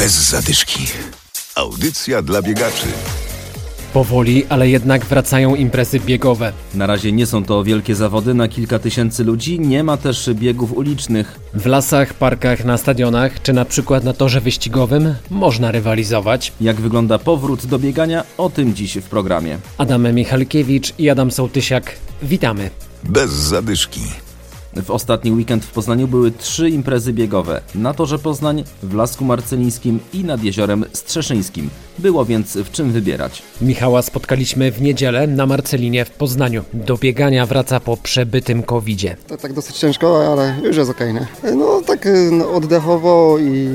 Bez zadyszki. Audycja dla biegaczy. Powoli, ale jednak wracają imprezy biegowe. Na razie nie są to wielkie zawody na kilka tysięcy ludzi, nie ma też biegów ulicznych. W lasach, parkach, na stadionach, czy na przykład na torze wyścigowym można rywalizować. Jak wygląda powrót do biegania, o tym dziś w programie. Adam Michalkiewicz i Adam Sołtysiak, witamy. Bez zadyszki. W ostatni weekend w Poznaniu były trzy imprezy biegowe. Na torze Poznań, w Lasku Marcelińskim i nad jeziorem Strzeszyńskim. Było więc w czym wybierać. Michała spotkaliśmy w niedzielę na Marcelinie w Poznaniu. Do biegania wraca po przebytym covidzie. To tak dosyć ciężko, ale już jest okej, nie? No tak y, no, oddechowo i,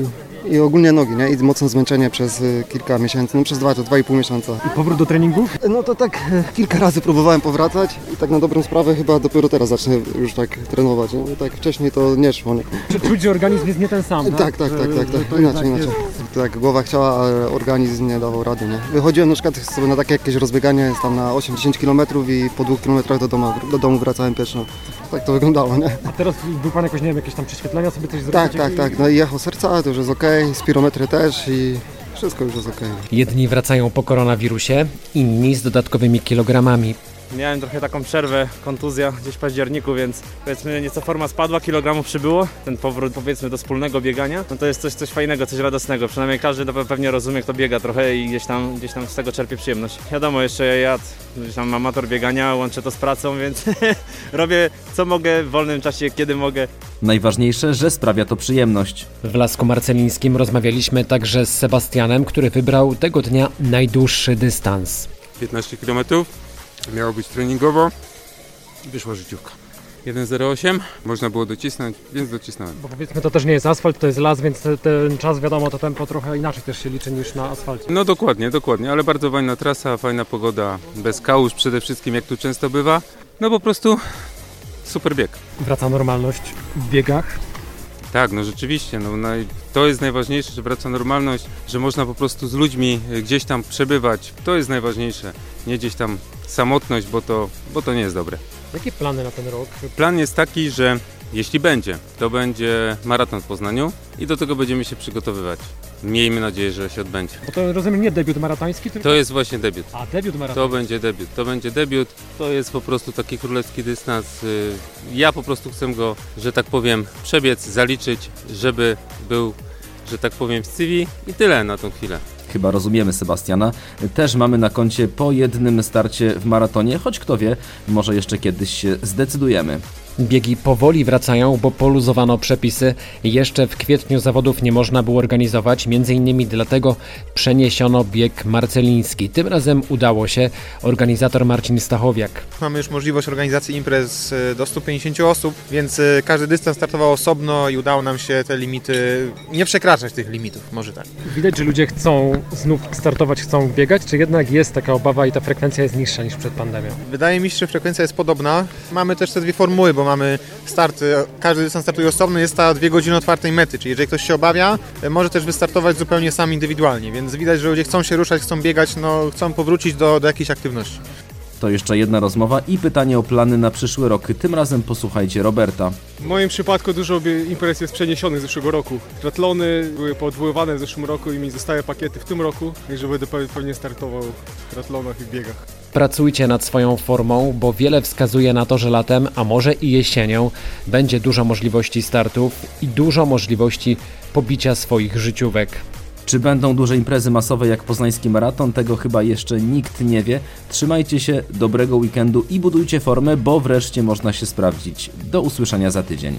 i ogólnie nogi, nie? I mocne zmęczenie przez y, kilka miesięcy, no przez dwa czy dwa i pół miesiąca. I powrót do treningów? No to tak y, kilka razy próbowałem powracać i tak na dobrą sprawę chyba dopiero teraz zacznę już tak trenować, nie? Bo tak wcześniej to nie szło, nie? Czy czuć, że organizm jest nie ten sam, Tak, tak, tak, tak, tak. Inaczej, inaczej. Tak, głowa chciała, ale organizm nie dawał rady, nie? Wychodziłem na przykład sobie na takie jakieś rozbieganie, jest tam na 8-10 km i po dwóch kilometrach do domu, do domu wracałem pieszo. Tak to wyglądało, nie? A teraz był pan jakoś, nie wiem, jakieś tam prześwietlenia sobie coś Tak, tak, tak. No i echo serca to już jest ok, spirometry też i wszystko już jest ok. Jedni wracają po koronawirusie, inni z dodatkowymi kilogramami. Miałem trochę taką przerwę, kontuzja gdzieś w październiku, więc powiedzmy nieco forma spadła, kilogramów przybyło. Ten powrót powiedzmy do wspólnego biegania, no to jest coś, coś fajnego, coś radosnego. Przynajmniej każdy to pewnie rozumie, kto biega trochę i gdzieś tam, gdzieś tam z tego czerpie przyjemność. Wiadomo, jeszcze ja gdzieś tam amator biegania, łączę to z pracą, więc robię co mogę w wolnym czasie, kiedy mogę. Najważniejsze, że sprawia to przyjemność. W Lasku Marcelińskim rozmawialiśmy także z Sebastianem, który wybrał tego dnia najdłuższy dystans. 15 km. Miało być treningowo. Wyszła życiówka. 1.08 można było docisnąć, więc docisnąłem. Bo powiedzmy to też nie jest asfalt, to jest las, więc te- ten czas wiadomo, to tempo trochę inaczej też się liczy niż na asfalcie. No dokładnie, dokładnie, ale bardzo fajna trasa, fajna pogoda, bez kałuż przede wszystkim, jak tu często bywa. No po prostu super bieg. Wraca normalność w biegach. Tak, no rzeczywiście, no, naj- to jest najważniejsze, że wraca normalność, że można po prostu z ludźmi y, gdzieś tam przebywać. To jest najważniejsze, nie gdzieś tam samotność, bo to, bo to nie jest dobre. Jakie plany na ten rok? Plan jest taki, że jeśli będzie, to będzie maraton w Poznaniu i do tego będziemy się przygotowywać. Miejmy nadzieję, że się odbędzie. Bo to rozumiem nie debiut maratoński, tylko... To jest właśnie debiut. A, debiut To maratoński. będzie debiut. To będzie debiut. To jest po prostu taki królewski dystans. Y, Ja po prostu chcę go, że tak powiem, przebiec, zaliczyć, żeby był, że tak powiem, w CV i tyle na tą chwilę. Chyba rozumiemy Sebastiana. Też mamy na koncie po jednym starcie w maratonie, choć kto wie, może jeszcze kiedyś się zdecydujemy. Biegi powoli wracają, bo poluzowano przepisy. Jeszcze w kwietniu zawodów nie można było organizować, między innymi dlatego przeniesiono bieg marceliński. Tym razem udało się. Organizator Marcin Stachowiak. Mamy już możliwość organizacji imprez e, do 150 osób, więc e, każdy dystans startował osobno i udało nam się te limity, nie przekraczać tych limitów, może tak. Widać, że ludzie chcą znów startować, chcą biegać, czy jednak jest taka obawa i ta frekwencja jest niższa niż przed pandemią? Wydaje mi się, że frekwencja jest podobna. Mamy też te dwie formuły, bo mamy starty, każdy dystans startuje osobno, jest ta dwie godziny otwartej mety, czyli jeżeli ktoś się obawia, e, może też wystartować zupełnie sam indywidualnie, więc widać, że ludzie chcą się ruszać, chcą biegać, no chcą powrócić do, do jakiejś aktywności. To jeszcze jedna rozmowa i pytanie o plany na przyszły rok. Tym razem posłuchajcie Roberta. W moim przypadku dużo imprez jest przeniesionych z zeszłego roku. Triatlony były poodwoływane w zeszłym roku i mi zostały pakiety w tym roku, także będę pe- pewnie startował w triatlonach i w biegach. Pracujcie nad swoją formą, bo wiele wskazuje na to, że latem, a może i jesienią, będzie dużo możliwości startów i dużo możliwości pobicia swoich życiówek. Czy będą duże imprezy masowe jak poznański maraton? Tego chyba jeszcze nikt nie wie. Trzymajcie się, dobrego weekendu i budujcie formę, bo wreszcie można się sprawdzić. Do usłyszenia za tydzień.